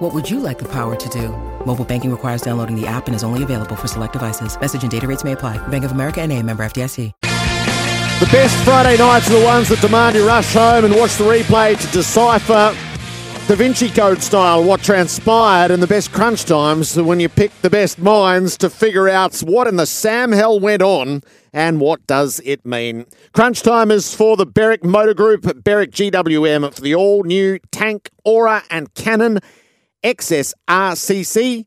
What would you like the power to do? Mobile banking requires downloading the app and is only available for select devices. Message and data rates may apply. Bank of America and a member FDIC. The best Friday nights are the ones that demand you rush home and watch the replay to decipher Da Vinci Code style what transpired, and the best crunch times are when you pick the best minds to figure out what in the Sam hell went on and what does it mean. Crunch time is for the Berwick Motor Group, Berwick GWM for the all new Tank, Ora, and Cannon XS RCC,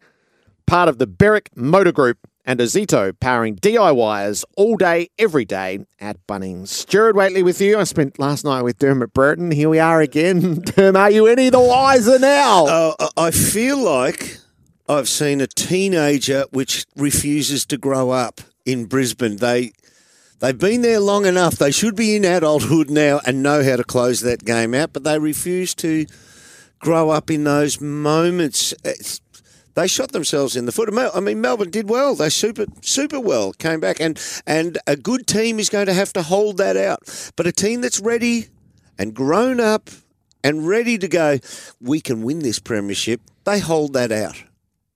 part of the Berwick Motor Group and Ozito powering DIYers all day, every day at Bunnings. Gerard Whateley with you. I spent last night with Dermott Brereton. Here we are again. Derm, are you any the wiser now? Uh, I feel like I've seen a teenager which refuses to grow up in Brisbane. They they've been there long enough. They should be in adulthood now and know how to close that game out, but they refuse to grow up in those moments. It's, they shot themselves in the foot. I mean, Melbourne did well. They super super well came back, and and a good team is going to have to hold that out. But a team that's ready and grown up and ready to go, we can win this premiership. They hold that out.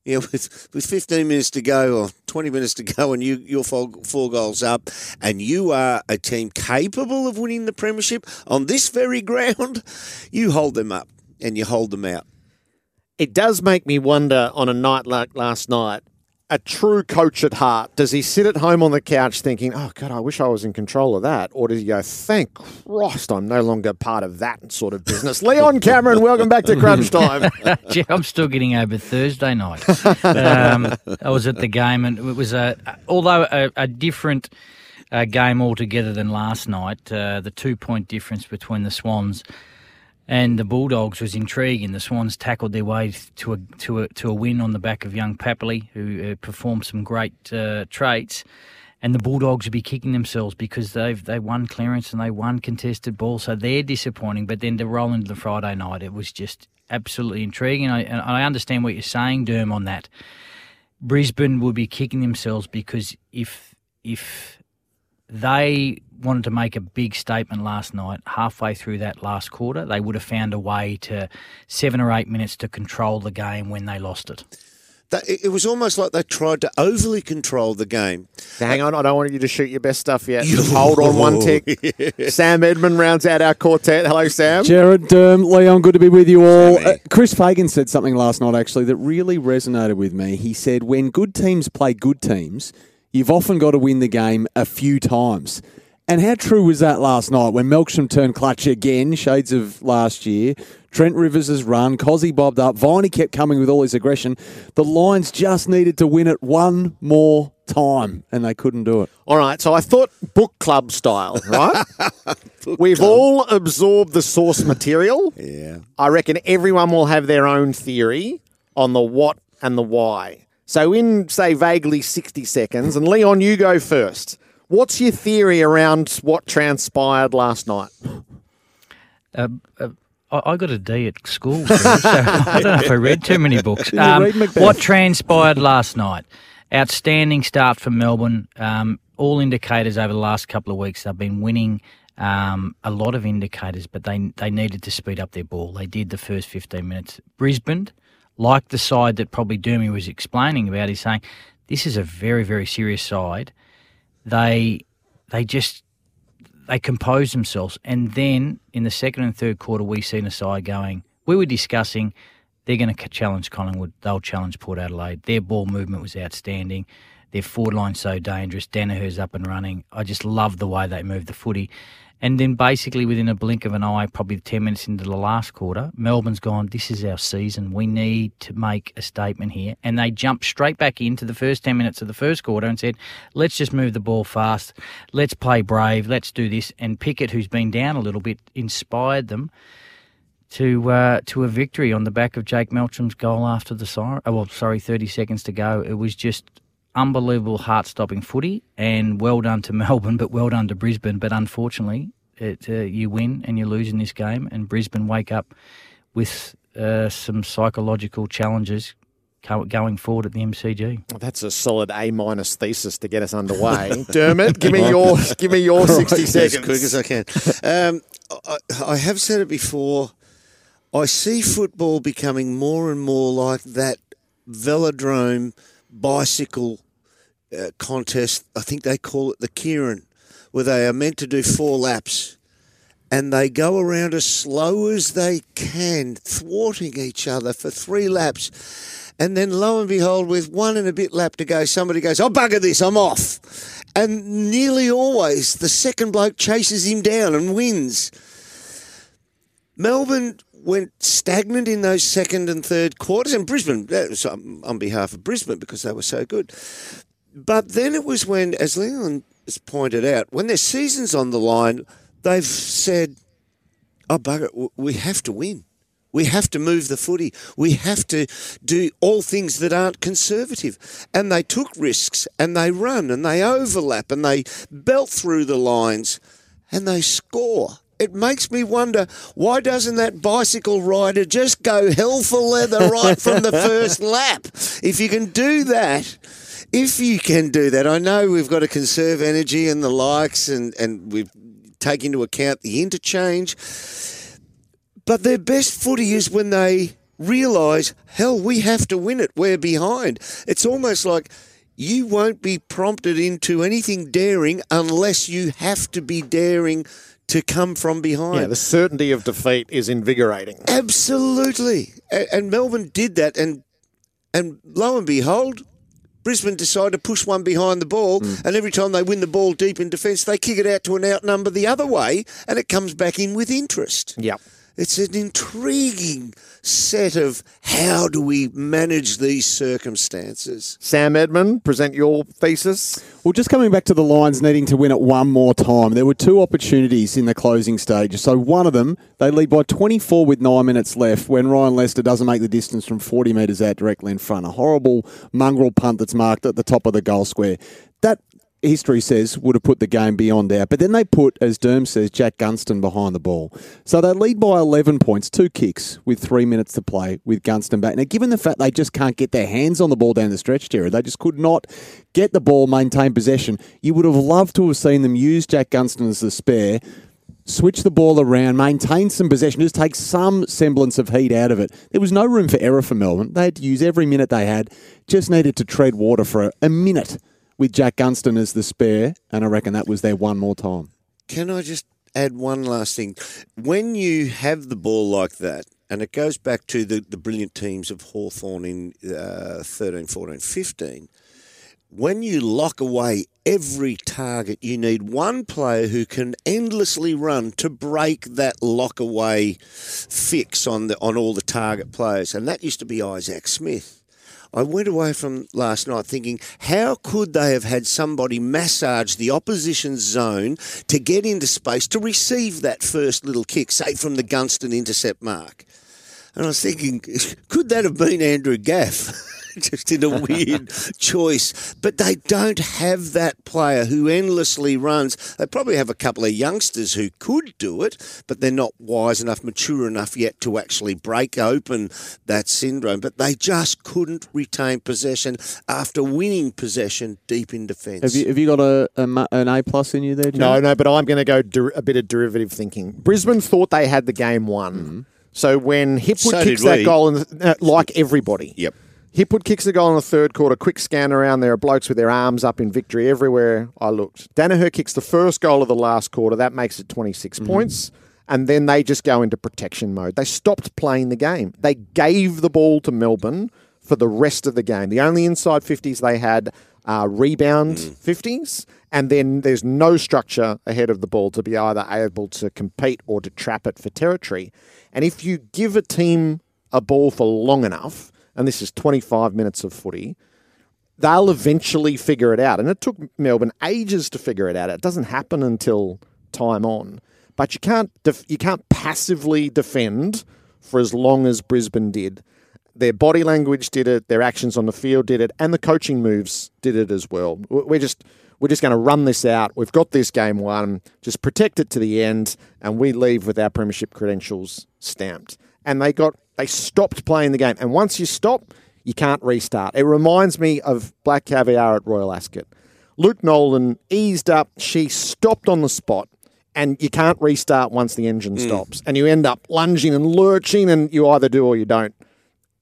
You know, with, with 15 minutes to go or 20 minutes to go and you, you're four, four goals up and you are a team capable of winning the premiership on this very ground, you hold them up and you hold them out it does make me wonder on a night like last night. A true coach at heart, does he sit at home on the couch thinking, "Oh God, I wish I was in control of that," or does he go, "Thank Christ, I'm no longer part of that sort of business"? Leon Cameron, welcome back to Crunch Time. Gee, I'm still getting over Thursday night. Um, I was at the game, and it was a, although a, a different uh, game altogether than last night. Uh, the two point difference between the Swans and the Bulldogs was intriguing. The Swans tackled their way to a to a to a win on the back of young Papley, who uh, performed some great uh, traits. And the Bulldogs would be kicking themselves because they've they won clearance and they won contested ball, so they're disappointing. But then to roll into the Friday night, it was just absolutely intriguing. I, and I understand what you're saying, Derm, on that. Brisbane will be kicking themselves because if if they wanted to make a big statement last night. Halfway through that last quarter, they would have found a way to seven or eight minutes to control the game when they lost it. it was almost like they tried to overly control the game. Hang on, I don't want you to shoot your best stuff yet. Just hold on one tick. Sam Edmund rounds out our quartet. Hello, Sam. Gerard, um, Leon, good to be with you all. Uh, Chris Fagan said something last night, actually, that really resonated with me. He said, when good teams play good teams, you've often got to win the game a few times. And how true was that last night when Melksham turned clutch again, shades of last year? Trent Rivers has run, Cozzy bobbed up, Viney kept coming with all his aggression. The Lions just needed to win it one more time, and they couldn't do it. All right, so I thought book club style, right? We've club. all absorbed the source material. yeah. I reckon everyone will have their own theory on the what and the why. So, in, say, vaguely 60 seconds, and Leon, you go first. What's your theory around what transpired last night? Uh, uh, I got a D at school, so I don't know if I read too many books. Um, what transpired last night? Outstanding start for Melbourne. Um, all indicators over the last couple of weeks, they've been winning um, a lot of indicators, but they they needed to speed up their ball. They did the first 15 minutes. Brisbane, like the side that probably Dermy was explaining about, is saying this is a very, very serious side they they just they compose themselves, and then in the second and third quarter, we seen a side going. We were discussing they're going to challenge Collingwood. They'll challenge Port Adelaide. Their ball movement was outstanding. Their forward line so dangerous. Daniher's up and running. I just love the way they move the footy. And then basically within a blink of an eye, probably 10 minutes into the last quarter, Melbourne's gone, this is our season. We need to make a statement here. And they jumped straight back into the first 10 minutes of the first quarter and said, let's just move the ball fast. Let's play brave. Let's do this. And Pickett, who's been down a little bit, inspired them to uh, to a victory on the back of Jake Melksham's goal after the siren. Oh, well, sorry, 30 seconds to go. It was just unbelievable heart-stopping footy, and well done to Melbourne, but well done to Brisbane. But unfortunately, it, uh, you win and you lose in this game, and Brisbane wake up with uh, some psychological challenges going forward at the MCG. That's a solid A minus thesis to get us underway. Dermott, give me your give me your sixty seconds as quick as I can. Um, I, I have said it before. I see football becoming more and more like that velodrome bicycle uh, contest. I think they call it the keirin, where they are meant to do four laps and they go around as slow as they can, thwarting each other for three laps. And then lo and behold, with one and a bit lap to go, somebody goes, Oh, bugger this, I'm off. And nearly always the second bloke chases him down and wins. Melbourne went stagnant in those second and third quarters, and Brisbane, on behalf of Brisbane because they were so good. But then it was when, as Leon has pointed out, when their season's on the line, they've said, oh, bugger, we have to win. We have to move the footy. We have to do all things that aren't conservative. And they took risks and they run and they overlap and they belt through the lines and they score. It makes me wonder why doesn't that bicycle rider just go hell for leather right from the first lap? If you can do that, if you can do that, I know we've got to conserve energy and the likes, and, and we've take into account the interchange. But their best footy is when they realise, hell, we have to win it. We're behind. It's almost like you won't be prompted into anything daring unless you have to be daring to come from behind. Yeah, the certainty of defeat is invigorating. Absolutely. And, and Melbourne did that, and and lo and behold, Brisbane decide to push one behind the ball, mm. and every time they win the ball deep in defence, they kick it out to an outnumber the other way, and it comes back in with interest. Yep. It's an intriguing set of how do we manage these circumstances. Sam Edmund, present your thesis. Well, just coming back to the Lions needing to win it one more time, there were two opportunities in the closing stage. So one of them, they lead by 24 with nine minutes left when Ryan Lester doesn't make the distance from 40 metres out directly in front. A horrible mongrel punt that's marked at the top of the goal square. History says would have put the game beyond doubt. But then they put, as Derm says, Jack Gunston behind the ball. So they lead by 11 points, two kicks with three minutes to play with Gunston back. Now, given the fact they just can't get their hands on the ball down the stretch, Gerard, they just could not get the ball, maintain possession. You would have loved to have seen them use Jack Gunston as the spare. Switch the ball around, maintain some possession, just take some semblance of heat out of it. There was no room for error for Melbourne. They had to use every minute they had, just needed to tread water for a minute with Jack Gunston as the spare, and I reckon that was there one more time. Can I just add one last thing? When you have the ball like that, and it goes back to the, the brilliant teams of Hawthorn in uh, 13, 14, 15, when you lock away every target, you need one player who can endlessly run to break that lock away fix on the on all the target players, and that used to be Isaac Smith. I went away from last night thinking, how could they have had somebody massage the opposition zone to get into space to receive that first little kick, say from the Gunston intercept mark? And I was thinking, could that have been Andrew Gaff? just in a weird choice. But they don't have that player who endlessly runs. They probably have a couple of youngsters who could do it, but they're not wise enough, mature enough yet to actually break open that syndrome. But they just couldn't retain possession after winning possession deep in defence. Have you, have you got a, a an A plus in you there, John? No, no, but I'm going to go der- a bit of derivative thinking. Brisbane thought they had the game won. Mm-hmm. So when Hipwood so kicks that goal, and uh, like everybody, yep. Hipwood kicks a goal in the third quarter. Quick scan around. There are blokes with their arms up in victory everywhere I looked. Daniher kicks the first goal of the last quarter. That makes it 26 mm-hmm. points. And then they just go into protection mode. They stopped playing the game. They gave the ball to Melbourne for the rest of the game. The only inside 50s they had are rebound mm. 50s. And then there's no structure ahead of the ball to be either able to compete or to trap it for territory. And if you give a team a ball for long enough, and this is 25 minutes of footy, they'll eventually figure it out. And it took Melbourne ages to figure it out. It doesn't happen until time on. But you can't def- you can't passively defend for as long as Brisbane did. their body language did it, their actions on the field did it, and the coaching moves did it as well. We're just we're just going to run this out. We've got this game won. Just protect it to the end, and we leave with our premiership credentials stamped. And they got they stopped playing the game. And once you stop, you can't restart. It reminds me of Black Caviar at Royal Ascot. Luke Nolan eased up. She stopped on the spot and you can't restart once the engine mm. stops. And you end up lunging and lurching, and you either do or you don't.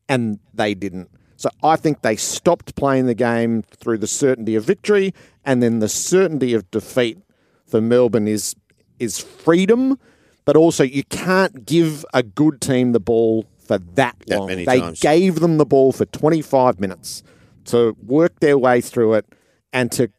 And they didn't. So I think they stopped playing the game through the certainty of victory, and then the certainty of defeat for Melbourne is is freedom, but also you can't give a good team the ball for that, that long. they times. gave them the ball for 25 minutes to work their way through it and to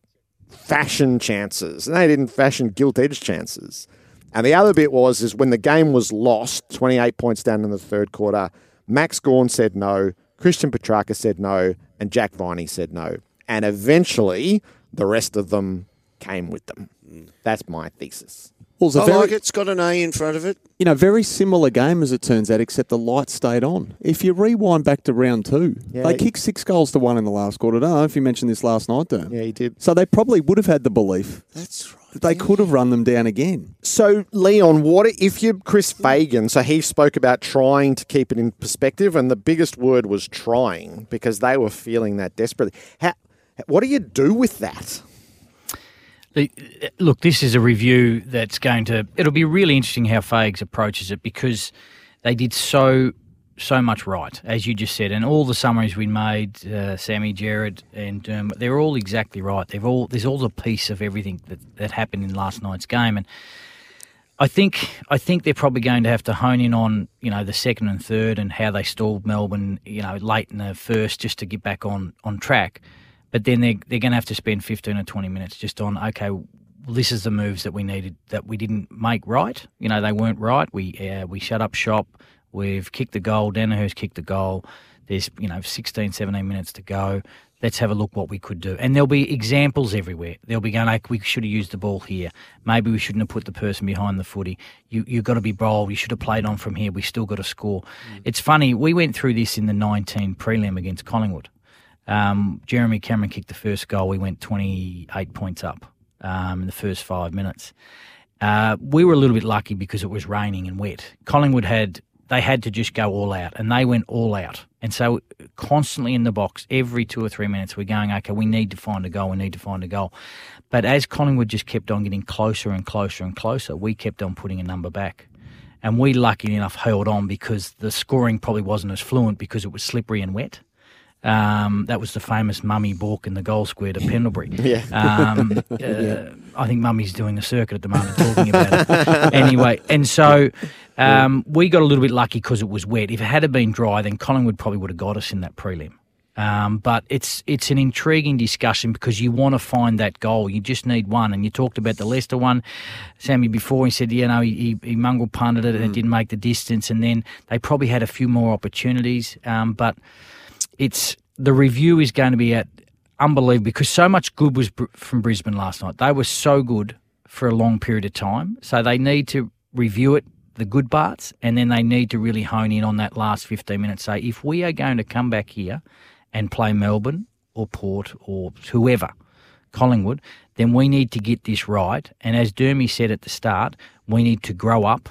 fashion chances. And they didn't fashion gilt edged chances. And the other bit was is when the game was lost, 28 points down in the third quarter, Max Gawn said no, Christian Petracca said no, and Jack Viney said no. And eventually, the rest of them came with them. Mm. That's my thesis. Well, I very, like it. It's got an A in front of it. You know, very similar game as it turns out, except the lights stayed on. If you rewind back to round two, yeah, they kicked six goals to one in the last quarter. I don't know if you mentioned this last night, Dan. Yeah, he did. So they probably would have had the belief. That's right. That they yeah. could have run them down again. So, Leon, what if you're Chris Fagan? So he spoke about trying to keep it in perspective, and the biggest word was trying because they were feeling that desperately. How, what do you do with that? Look, this is a review that's going to. It'll be really interesting how Fags approaches it because they did so so much right, as you just said, and all the summaries we made, uh, Sammy, Gerard, and Dermott, they're all exactly right. They've all there's all the piece of everything that, that happened in last night's game, and I think I think they're probably going to have to hone in on you know the second and third and how they stalled Melbourne, you know, late in the first just to get back on on track. But then they're, they're going to have to spend 15 or 20 minutes just on, okay, well, this is the moves that we needed that we didn't make right. You know, they weren't right. We uh, we shut up shop. We've kicked the goal. Daniher's kicked the goal. There's, you know, 16, 17 minutes to go. Let's have a look what we could do. And there'll be examples everywhere. They'll be going, like, we should have used the ball here. Maybe we shouldn't have put the person behind the footy. You, you've got to be bold. You should have played on from here. We still got to score. Mm. It's funny. We went through this in the 19 prelim against Collingwood. Um, Jeremy Cameron kicked the first goal. We went 28 points up um, in the first five minutes. Uh, we were a little bit lucky because it was raining and wet. Collingwood had they had to just go all out, and they went all out. And so, constantly in the box, every two or three minutes, we're going, okay, we need to find a goal. We need to find a goal. But as Collingwood just kept on getting closer and closer and closer, we kept on putting a number back. And we, lucky enough, held on because the scoring probably wasn't as fluent because it was slippery and wet. Um, that was the famous Mummy Bourke in the goal square to Pendlebury. yeah. Um, uh, yeah. I think Mummy's doing a circuit at the moment talking about it. anyway, and so um, we got a little bit lucky because it was wet. If it had been dry, then Collingwood probably would have got us in that prelim. Um, but it's it's an intriguing discussion because you want to find that goal. You just need one. And you talked about the Lester one, Sammy. Before he said, you know, he, he, he mungle punted it and mm. it didn't make the distance. And then they probably had a few more opportunities. Um, but it's the review is going to be at unbelievable because so much good was from Brisbane last night. They were so good for a long period of time, so they need to review it, the good parts, and then they need to really hone in on that last 15 minutes. Say, if we are going to come back here and play Melbourne or Port or whoever, Collingwood, then we need to get this right. And as Dermy said at the start, we need to grow up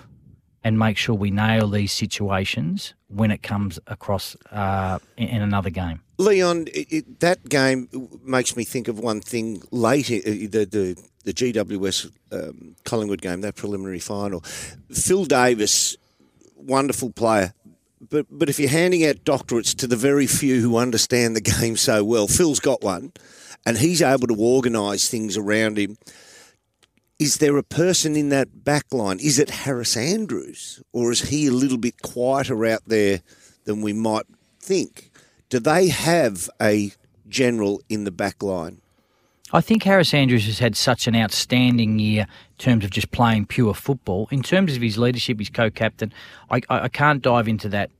and make sure we nail these situations when it comes across uh, in, another game. Leon, it, it, that game makes me think of one thing late, uh, the, the, the GWS um, Collingwood game, that preliminary final. Phil Davis, wonderful player. But, but if you're handing out doctorates to the very few who understand the game so well, Phil's got one, and he's able to organise things around him is there a person in that back line? Is it Harris Andrews, or is he a little bit quieter out there than we might think? Do they have a general in the back line? I think Harris Andrews has had such an outstanding year in terms of just playing pure football. In terms of his leadership, his co-captain, I, I can't dive into that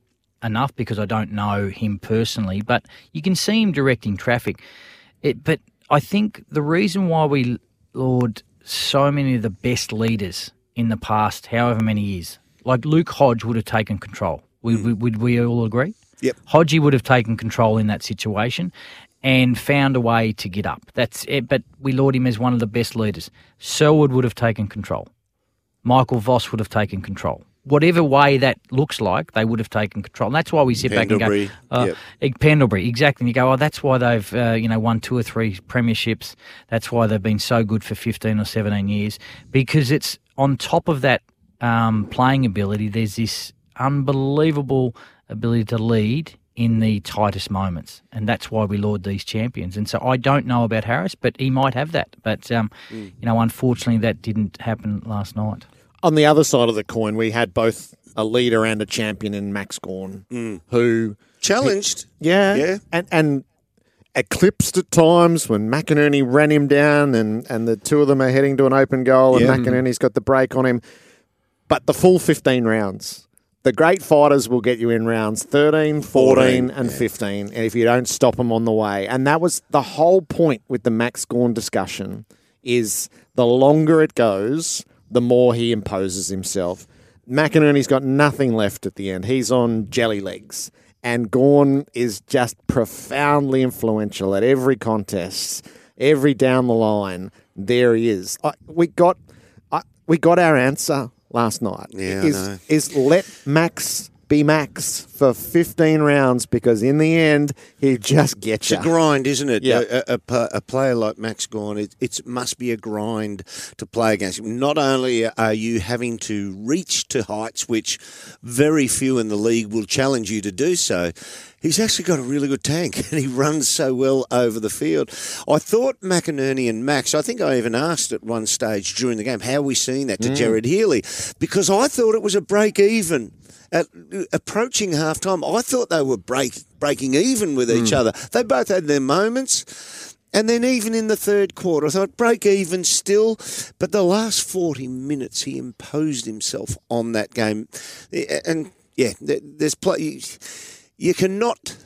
enough because I don't know him personally. But you can see him directing traffic. It, but I think the reason why we, laud, so many of the best leaders in the past, however many years. Like Luke Hodge would have taken control. Would, mm. would we all agree? Yep. Hodgie would have taken control in that situation and found a way to get up. That's it. But we laud him as one of the best leaders. Selwood would have taken control. Michael Voss would have taken control. Whatever way that looks like, they would have taken control. And that's why we sit Pendlebury, back and go, uh, yep. Pendlebury, exactly. And you go, oh, that's why they've uh, you know won two or three premierships. That's why they've been so good for fifteen or seventeen years because it's on top of that um, playing ability. There's this unbelievable ability to lead in the tightest moments, and that's why we laud these champions. And so I don't know about Harris, but he might have that. But um, you know, unfortunately, that didn't happen last night. On the other side of the coin, we had both a leader and a champion in Max Gawn, mm. who Challenged. Yeah, Yeah. and and eclipsed at times when McInerney ran him down, and and the two of them are heading to an open goal, and Yeah. McInerney's got the break on him. But the full fifteen rounds. The great fighters will get you in rounds 13, 14, 14, and 15 if you don't stop them on the way. And that was the whole point with the Max Gawn discussion is the longer it goes, the more he imposes himself. McInerney's got nothing left at the end. He's on jelly legs. And Gawn is just profoundly influential at every contest, every down the line. There he is. I, we got, I, we got our answer last night. Yeah, is, is let Max be Max for 15 rounds because in the end he just gets you. It's a grind, isn't it? Yeah. A, a, a, a player like Max Gawn, it, it must be a grind to play against him. Not only are you having to reach to heights which very few in the league will challenge you to do so, he's actually got a really good tank and he runs so well over the field. I thought McInerney and Max, I think I even asked at one stage during the game, how are we seeing that to mm. Jared Healy? Because I thought it was a break even. At approaching half time, I thought they were break, breaking even with each other. They both had their moments. And then even in the third quarter, I thought break even still, but the last 40 minutes he imposed himself on that game. And yeah, there's play. You cannot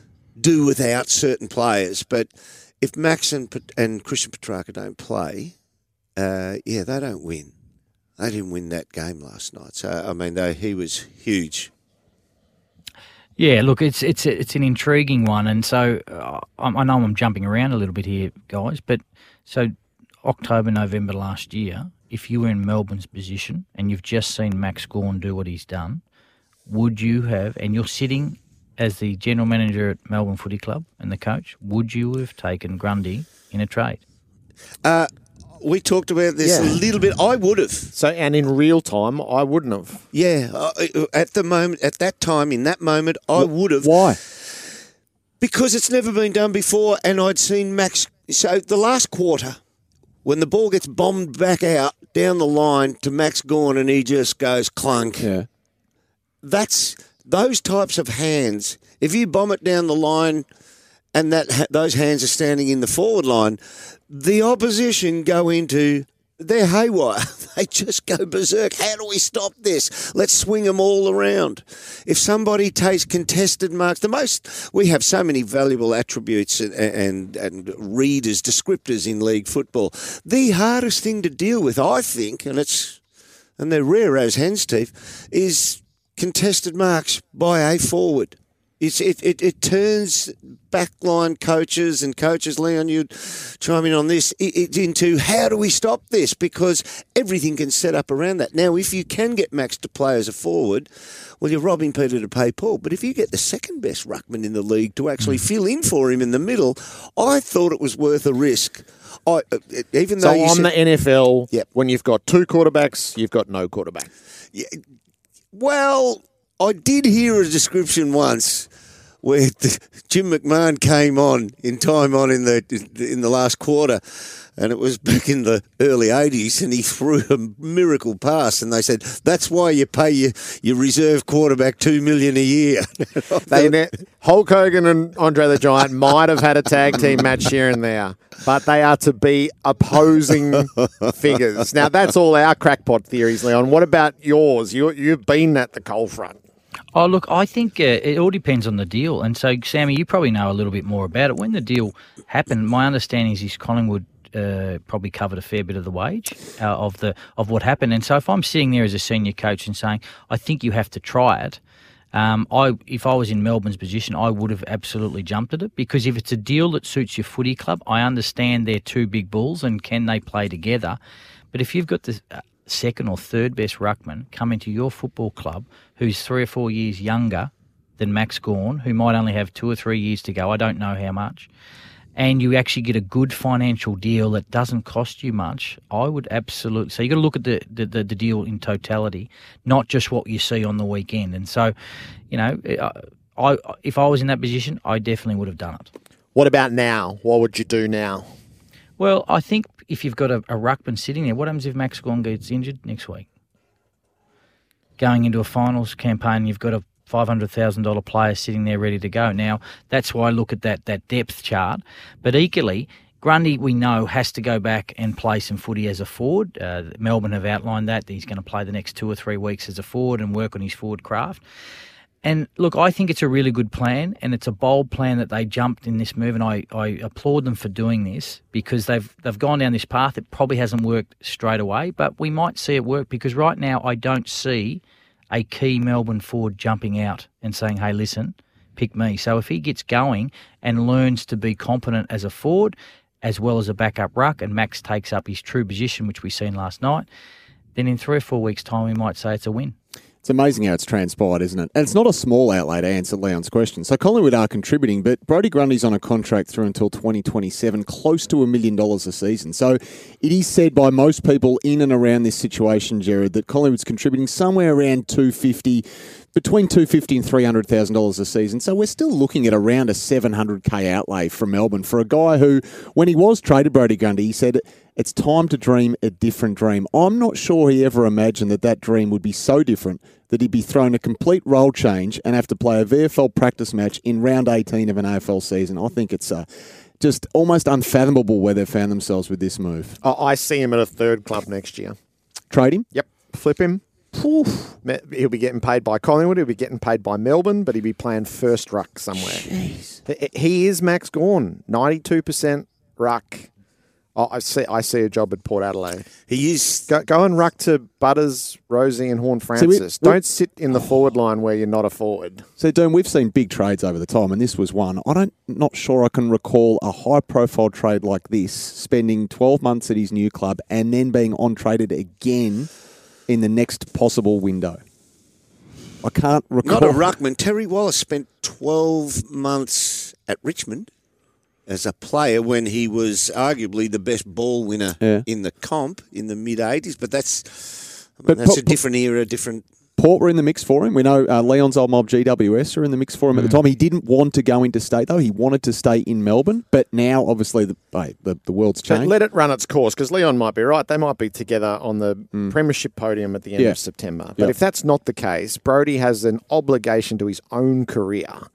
do without certain players, but if Max and, and Christian Petracca don't play, uh, yeah, they don't win. They didn't win that game last night. So I mean, they, he was huge. Yeah, look, it's it's it's an intriguing one, and so uh, I know I'm jumping around a little bit here, guys, but so October, November last year, if you were in Melbourne's position and you've just seen Max Gawn do what he's done, would you have, and you're sitting as the general manager at Melbourne Footy Club and the coach, would you have taken Grundy in a trade? Uh, we talked about this a little bit. I would have. So, and in real time, I wouldn't have. Yeah, uh, at the moment, at that time, in that moment, I would have. Why? Because it's never been done before, and I'd seen Max. So the last quarter, when the ball gets bombed back out down the line to Max Gawn, and he just goes clunk. Yeah. That's those types of hands. If you bomb it down the line, and that those hands are standing in the forward line, the opposition go into they're haywire. they just go berserk. How do we stop this? Let's swing them all around. If somebody takes contested marks, the most we have so many valuable attributes and, and and readers, descriptors in league football. The hardest thing to deal with, I think, and it's and they're rare as hen's teeth, is contested marks by a forward. It's, it, it, it turns backline coaches and coaches, Leon, you'd chime in on this, it, it into how do we stop this? Because everything can set up around that. Now, if you can get Max to play as a forward, well, you're robbing Peter to pay Paul. But if you get the second best ruckman in the league to actually fill in for him in the middle, I thought it was worth a risk. I, uh, even though you on said- the NFL, Yep. when you've got two quarterbacks, you've got no quarterback. Yeah, Well, I did hear a description once where the, Jim McMahon came on in time on in the in the last quarter, and it was back in the early '80s, and he threw a miracle pass, and they said that's why you pay your, your reserve quarterback two million a year. They, ne- Hulk Hogan and Andre the Giant might have had a tag team match here and there, but they are to be opposing figures. Now, that's all our crackpot theories, Leon. What about yours? You, you've been at the coal front. Oh, look, I think uh, it all depends on the deal. And so, Sammy, you probably know a little bit more about it. When the deal happened, my understanding is Collingwood uh, probably covered a fair bit of the wage uh, of the of what happened. And so, if I'm sitting there as a senior coach and saying, I think you have to try it, Um, I, if I was in Melbourne's position, I would have absolutely jumped at it because if it's a deal that suits your footy club, I understand they're two big bulls and can they play together. But if you've got the second or third best ruckman coming to your football club who's three or four years younger than Max Gawn, who might only have two or three years to go, I don't know how much, and you actually get a good financial deal that doesn't cost you much, I would absolutely. So you got to look at the, the, the, deal in totality, not just what you see on the weekend. And so, you know, I, if I was in that position, I definitely would have done it. What about now? What would you do now? Well, I think if you've got a, a ruckman sitting there, what happens if Max Gawn gets injured next week? Going into a finals campaign, you've got a $500,000 player sitting there ready to go. Now, that's why I look at that, that depth chart. But equally, Grundy, we know, has to go back and play some footy as a forward. Uh, Melbourne have outlined that. He's going to play the next two or three weeks as a forward and work on his forward craft. And look, I think it's a really good plan, and it's a bold plan that they jumped in this move, and I, I applaud them for doing this because they've they've gone down this path. It probably hasn't worked straight away, but we might see it work because right now I don't see a key Melbourne forward jumping out and saying, hey, listen, pick me. So if he gets going and learns to be competent as a forward, as well as a backup ruck, and Max takes up his true position, which we seen last night, then in three or four weeks' time, we might say it's a win. It's amazing how it's transpired, isn't it? And it's not a small outlay to answer Leon's question. So Collingwood are contributing, but Brodie Grundy's on a contract through until 2027, close to a million dollars a season. So it is said by most people in and around this situation, Gerard, that Collingwood's contributing somewhere around 250 between 250 and 300,000 dollars a season. So we're still looking at around a 700k outlay from Melbourne for a guy who when he was traded Brodie Grundy, he said it's time to dream a different dream. I'm not sure he ever imagined that that dream would be so different that he'd be thrown a complete role change and have to play a VFL practice match in round 18 of an AFL season. I think it's uh, just almost unfathomable where they've found themselves with this move. I see him at a third club next year. Trade him? Yep. Flip him. Oof. He'll be getting paid by Collingwood. He'll be getting paid by Melbourne, but he'll be playing first ruck somewhere. Jeez. He is Max Gawn, ninety-two percent ruck, Oh, I see. I see a job at Port Adelaide. He is go, go and ruck to Butters, Rosie, and Horne-Francis. So don't sit in the forward line where you're not a forward. So, Doom, we've seen big trades over the time, and this was one. I don't, not sure I can recall a high-profile trade like this, spending 12 months at his new club and then being on traded again in the next possible window. I can't recall. Not a ruckman. Terry Wallace spent 12 months at Richmond as a player when he was arguably the best ball winner yeah. in the comp in the mid '80s. But that's I mean, that's po- a different era, different. Port were in the mix for him. We know uh, Leon's old mob GWS are in the mix for him mm. at the mm. time. He didn't want to go into state though. He wanted to stay in Melbourne, but now obviously the hey, the, the world's changed. But let it run its course because Leon might be right. They might be together on the mm. premiership podium at the end yeah. of September. But yep. if that's not the case, Brodie has an obligation to his own career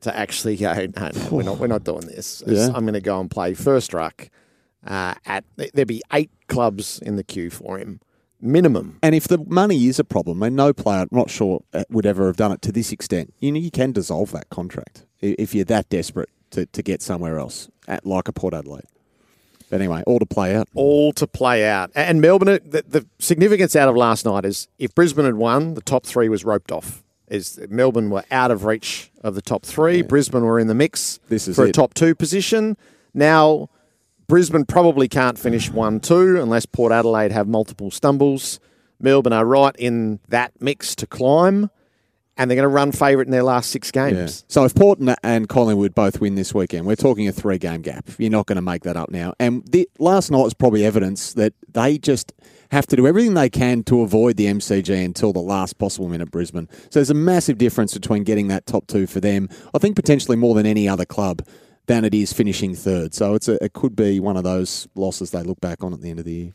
to actually go, no, no, we're not, we're not doing this. Yeah. I'm going to go and play first ruck. Uh, at there'd be eight clubs in the queue for him, minimum. And if the money is a problem, and no player, I'm not sure uh, would ever have done it to this extent. You know, you can dissolve that contract if you're that desperate to, to get somewhere else, at like a Port Adelaide. But anyway, all to play out. All to play out. And Melbourne, the, the significance out of last night is if Brisbane had won, the top three was roped off is Melbourne were out of reach of the top three. Yeah. Brisbane were in the mix this is for it. a top two position. Now, Brisbane probably can't finish 1 2 unless Port Adelaide have multiple stumbles. Melbourne are right in that mix to climb, and they're going to run favourite in their last six games. Yeah. So if Port and Collingwood both win this weekend, we're talking a three game gap. You're not going to make that up now. And the, last night was probably evidence that they just have to do everything they can to avoid the MCG until the last possible minute Brisbane. So there's a massive difference between getting that top two for them. I think potentially more than any other club than it is finishing third. So it's a, it could be one of those losses they look back on at the end of the year.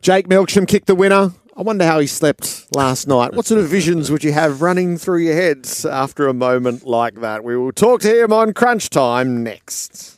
Jake Melksham kicked the winner. I wonder how he slept last night. What sort of visions would you have running through your heads after a moment like that? We will talk to him on Crunch Time next.